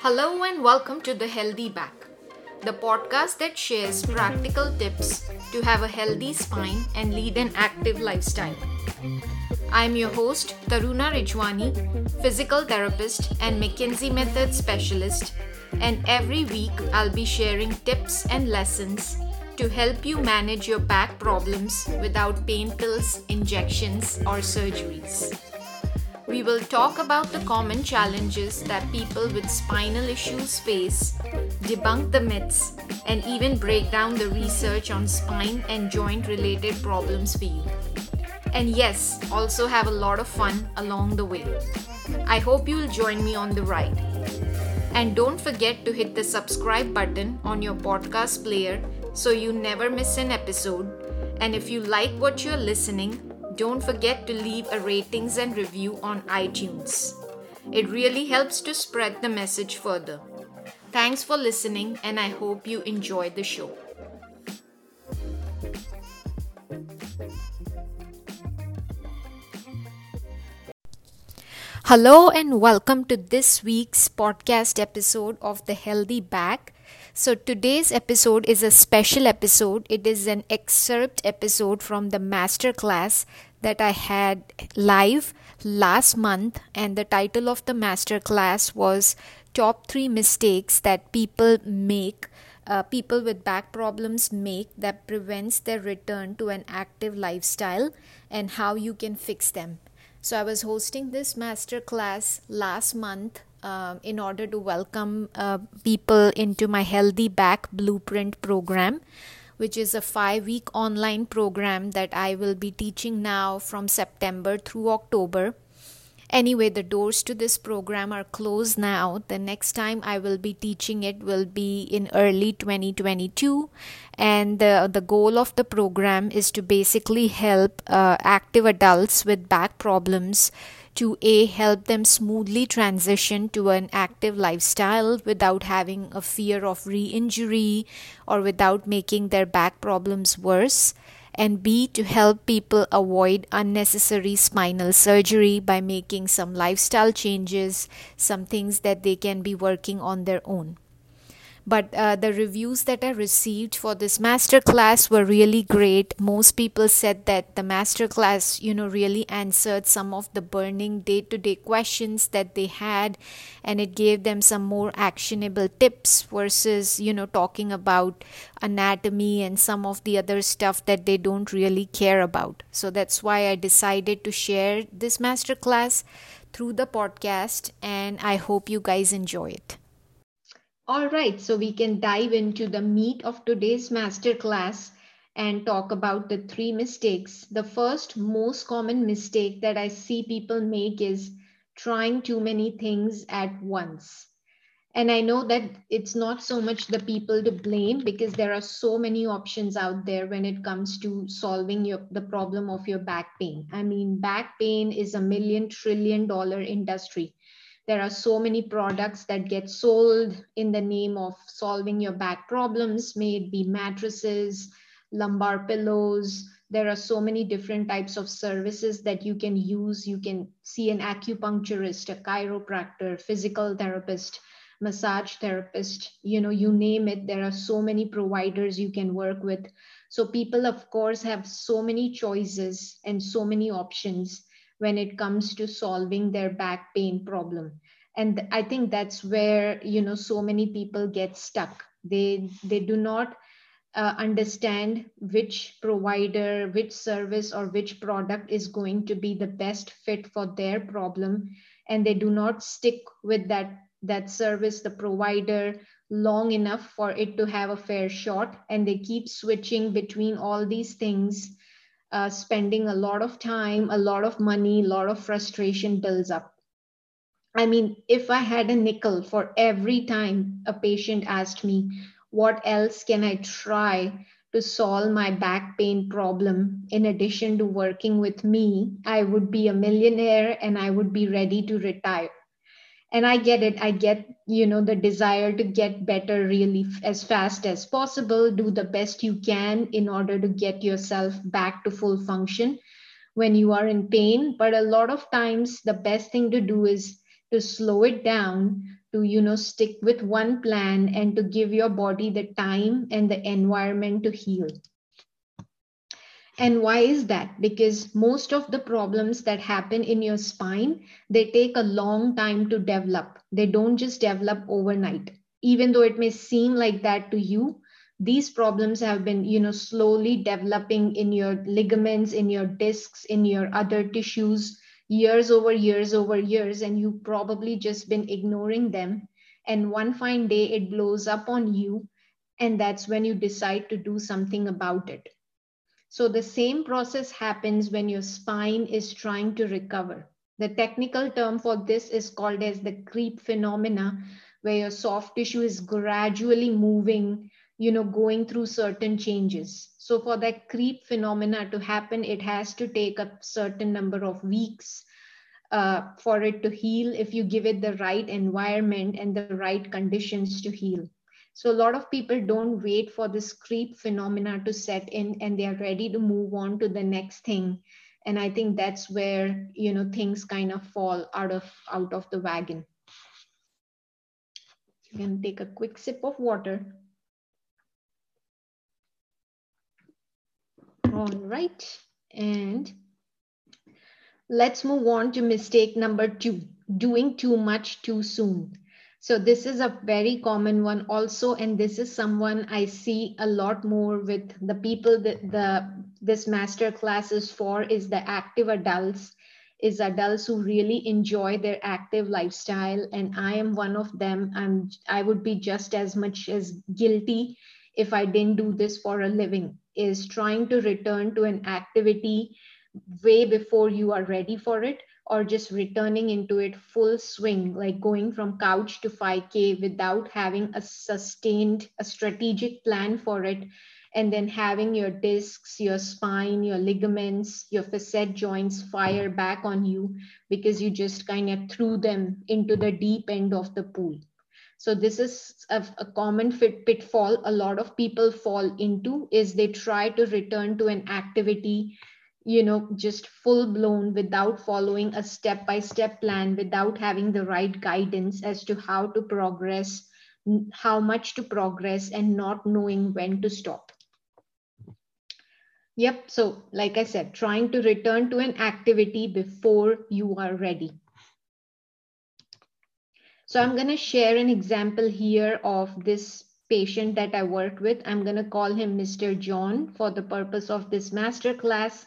Hello and welcome to The Healthy Back, the podcast that shares practical tips to have a healthy spine and lead an active lifestyle. I'm your host, Taruna Rijhwani, physical therapist and McKenzie Method specialist, and every week I'll be sharing tips and lessons to help you manage your back problems without pain pills, injections, or surgeries. We will talk about the common challenges that people with spinal issues face, debunk the myths, and even break down the research on spine and joint related problems for you. And yes, also have a lot of fun along the way. I hope you'll join me on the ride. And don't forget to hit the subscribe button on your podcast player so you never miss an episode. And if you like what you're listening, don't forget to leave a ratings and review on iTunes. It really helps to spread the message further. Thanks for listening, and I hope you enjoy the show. Hello, and welcome to this week's podcast episode of The Healthy Back. So, today's episode is a special episode. It is an excerpt episode from the masterclass that I had live last month, and the title of the master class was Top 3 Mistakes That People Make. Uh, people with back problems make that prevents their return to an active lifestyle and how you can fix them. So, I was hosting this master class last month uh, in order to welcome uh, people into my Healthy Back Blueprint program which is a five week online program that I will be teaching now from September through October. Anyway, the doors to this program are closed now. The next time I will be teaching it will be in early 2022. And the, the goal of the program is to basically help uh, active adults with back problems to a help them smoothly transition to an active lifestyle without having a fear of re-injury or without making their back problems worse and b to help people avoid unnecessary spinal surgery by making some lifestyle changes some things that they can be working on their own but uh, the reviews that I received for this master class were really great. Most people said that the master class, you know, really answered some of the burning day to day questions that they had, and it gave them some more actionable tips versus, you know, talking about anatomy and some of the other stuff that they don't really care about. So that's why I decided to share this master class through the podcast, and I hope you guys enjoy it. All right, so we can dive into the meat of today's masterclass and talk about the three mistakes. The first most common mistake that I see people make is trying too many things at once. And I know that it's not so much the people to blame because there are so many options out there when it comes to solving your, the problem of your back pain. I mean, back pain is a million trillion dollar industry there are so many products that get sold in the name of solving your back problems, may it be mattresses, lumbar pillows. There are so many different types of services that you can use. You can see an acupuncturist, a chiropractor, physical therapist, massage therapist, you know, you name it. There are so many providers you can work with. So people, of course, have so many choices and so many options when it comes to solving their back pain problem. And i think that's where you know so many people get stuck. They they do not uh, understand which provider which service or which product is going to be the best fit for their problem. And they do not stick with that that service the provider long enough for it to have a fair shot. And they keep switching between all these things uh, spending a lot of time, a lot of money, a lot of frustration builds up. I mean, if I had a nickel for every time a patient asked me, what else can I try to solve my back pain problem in addition to working with me, I would be a millionaire and I would be ready to retire and i get it. I get you know the desire to get better really as fast as possible do the best you can in order to get yourself back to full function when you are in pain. But a lot of times the best thing to do is to slow it down to you know stick with one plan and to give your body the time and the environment to heal and why is that? Because most of the problems that happen in your spine they take a long time to develop. They don't just develop overnight. Even though it may seem like that to you these problems have been you know slowly developing in your ligaments in your discs in your other tissues years over years over years and you've probably just been ignoring them. And one fine day it blows up on you and that's when you decide to do something about it so the same process happens when your spine is trying to recover. The technical term for this is called as the creep phenomena where your soft tissue is gradually moving you know going through certain changes. So for that creep phenomena to happen it has to take a certain number of weeks uh, for it to heal if you give it the right environment and the right conditions to heal so a lot of people don't wait for this creep phenomena to set in and they are ready to move on to the next thing and i think that's where you know things kind of fall out of out of the wagon you can take a quick sip of water All right. And let's move on to mistake number two, doing too much too soon. So this is a very common one also, and this is someone I see a lot more with the people that the this master class is for is the active adults, is adults who really enjoy their active lifestyle. And I am one of them. I'm I would be just as much as guilty if I didn't do this for a living is trying to return to an activity way before you are ready for it or just returning into it full swing like going from couch to 5k without having a sustained a strategic plan for it. And then having your discs your spine your ligaments your facet joints fire back on you because you just kind of threw them into the deep end of the pool. So this is a, a common fit pitfall a lot of people fall into is they try to return to an activity you know just full blown without following a step by step plan without having the right guidance as to how to progress how much to progress and not knowing when to stop yep so like i said trying to return to an activity before you are ready so I'm going to share an example here of this patient that I worked with. I'm going to call him Mr. John for the purpose of this master class.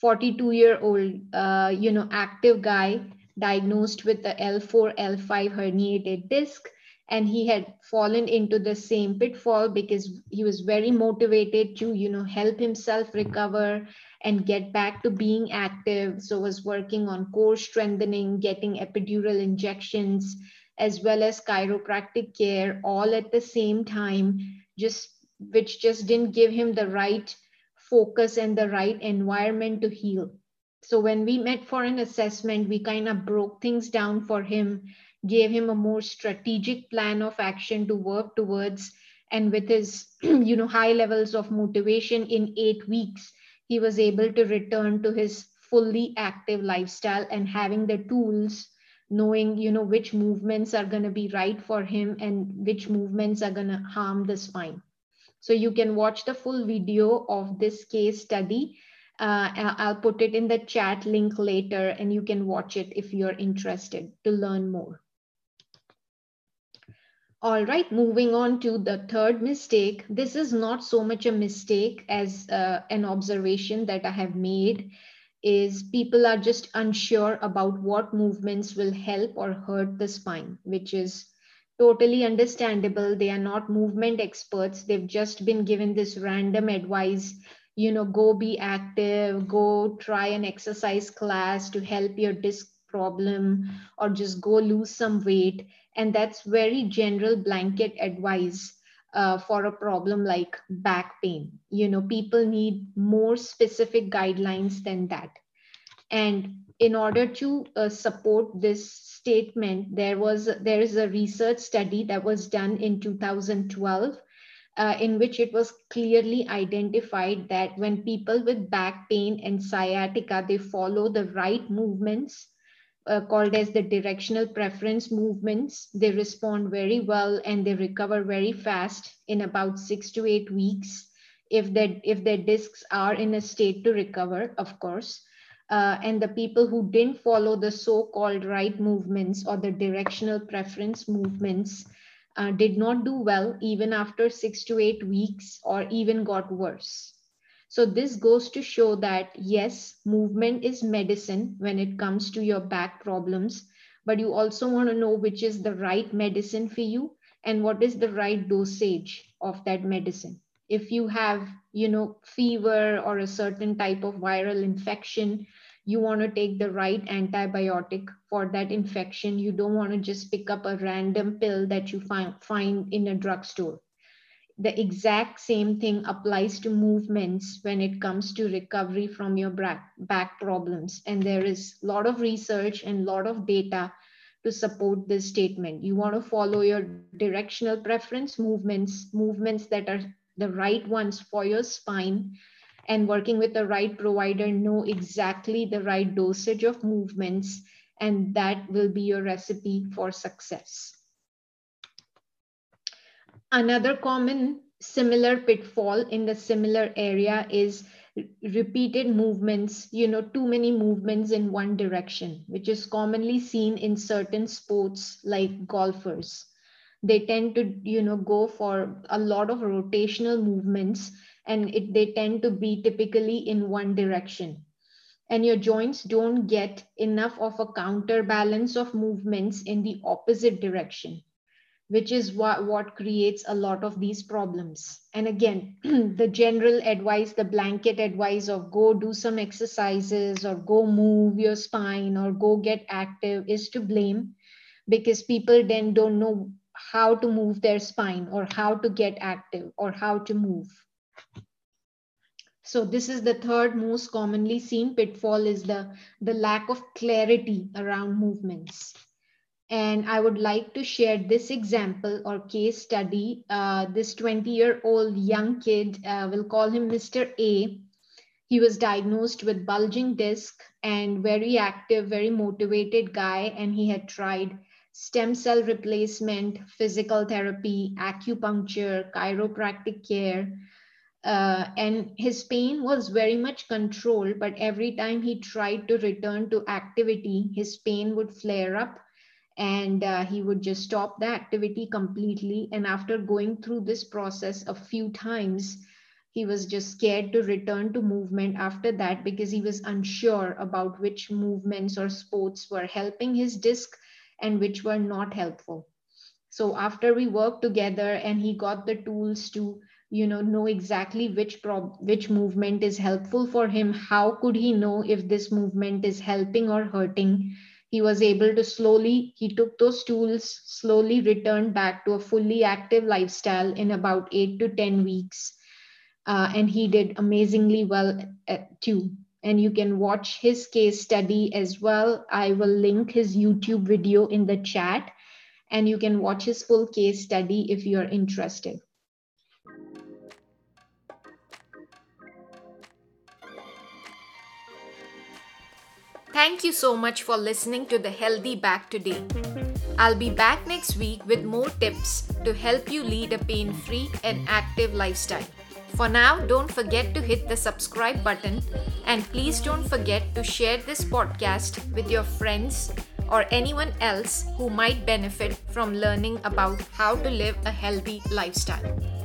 42 year old, uh, you know, active guy diagnosed with the L4, L5 herniated disc. And he had fallen into the same pitfall because he was very motivated to, you know, help himself recover and get back to being active. So was working on core strengthening, getting epidural injections, as well as chiropractic care all at the same time just which just didn't give him the right focus and the right environment to heal. So when we met for an assessment we kind of broke things down for him gave him a more strategic plan of action to work towards. And with his you know high levels of motivation in 8 weeks he was able to return to his fully active lifestyle and having the tools knowing you know which movements are going to be right for him and which movements are going to harm the spine so you can watch the full video of this case study. Uh, i'll put it in the chat link later and you can watch it if you're interested to learn more. All right moving on to the third mistake. This is not so much a mistake as uh, an observation that i have made is people are just unsure about what movements will help or hurt the spine, which is totally understandable. They are not movement experts. They've just been given this random advice, you know, go be active, go try an exercise class to help your disc problem, or just go lose some weight. And that's very general blanket advice uh, for a problem like back pain. You know, people need more specific guidelines than that. And in order to uh, support this statement, there was there is a research study that was done in 2012 uh, in which it was clearly identified that when people with back pain and sciatica, they follow the right movements uh, called as the directional preference movements. They respond very well and they recover very fast in about six to eight weeks if their, if their discs are in a state to recover, of course. Uh, and the people who didn't follow the so-called right movements or the directional preference movements uh, did not do well even after six to eight weeks or even got worse. So this goes to show that yes, movement is medicine when it comes to your back problems, but you also want to know which is the right medicine for you and what is the right dosage of that medicine. If you have, you know, fever or a certain type of viral infection, you want to take the right antibiotic for that infection. You don't want to just pick up a random pill that you find, find in a drugstore the exact same thing applies to movements when it comes to recovery from your back, back problems. And there is a lot of research and a lot of data to support this statement. You want to follow your directional preference movements, movements that are the right ones for your spine and working with the right provider, know exactly the right dosage of movements, and that will be your recipe for success. Another common similar pitfall in the similar area is repeated movements, you know, too many movements in one direction, which is commonly seen in certain sports like golfers. They tend to, you know, go for a lot of rotational movements and it, they tend to be typically in one direction. And your joints don't get enough of a counterbalance of movements in the opposite direction which is what, what creates a lot of these problems. And again, the general advice, the blanket advice of go do some exercises or go move your spine or go get active is to blame because people then don't know how to move their spine or how to get active or how to move. So this is the third most commonly seen pitfall is the, the lack of clarity around movements. And I would like to share this example or case study. Uh, this 20 year old young kid, uh, we'll call him Mr. A. He was diagnosed with bulging disc and very active, very motivated guy. And he had tried stem cell replacement, physical therapy, acupuncture, chiropractic care. Uh, and his pain was very much controlled, but every time he tried to return to activity, his pain would flare up and uh, he would just stop the activity completely. And after going through this process a few times, he was just scared to return to movement after that because he was unsure about which movements or sports were helping his disc and which were not helpful. So after we worked together and he got the tools to you know know exactly which prob which movement is helpful for him how could he know if this movement is helping or hurting he was able to slowly, he took those tools, slowly returned back to a fully active lifestyle in about eight to 10 weeks. Uh, and he did amazingly well at, too. And you can watch his case study as well. I will link his YouTube video in the chat, and you can watch his full case study if you're interested. Thank you so much for listening to the Healthy Back today. I'll be back next week with more tips to help you lead a pain free and active lifestyle. For now, don't forget to hit the subscribe button and please don't forget to share this podcast with your friends or anyone else who might benefit from learning about how to live a healthy lifestyle.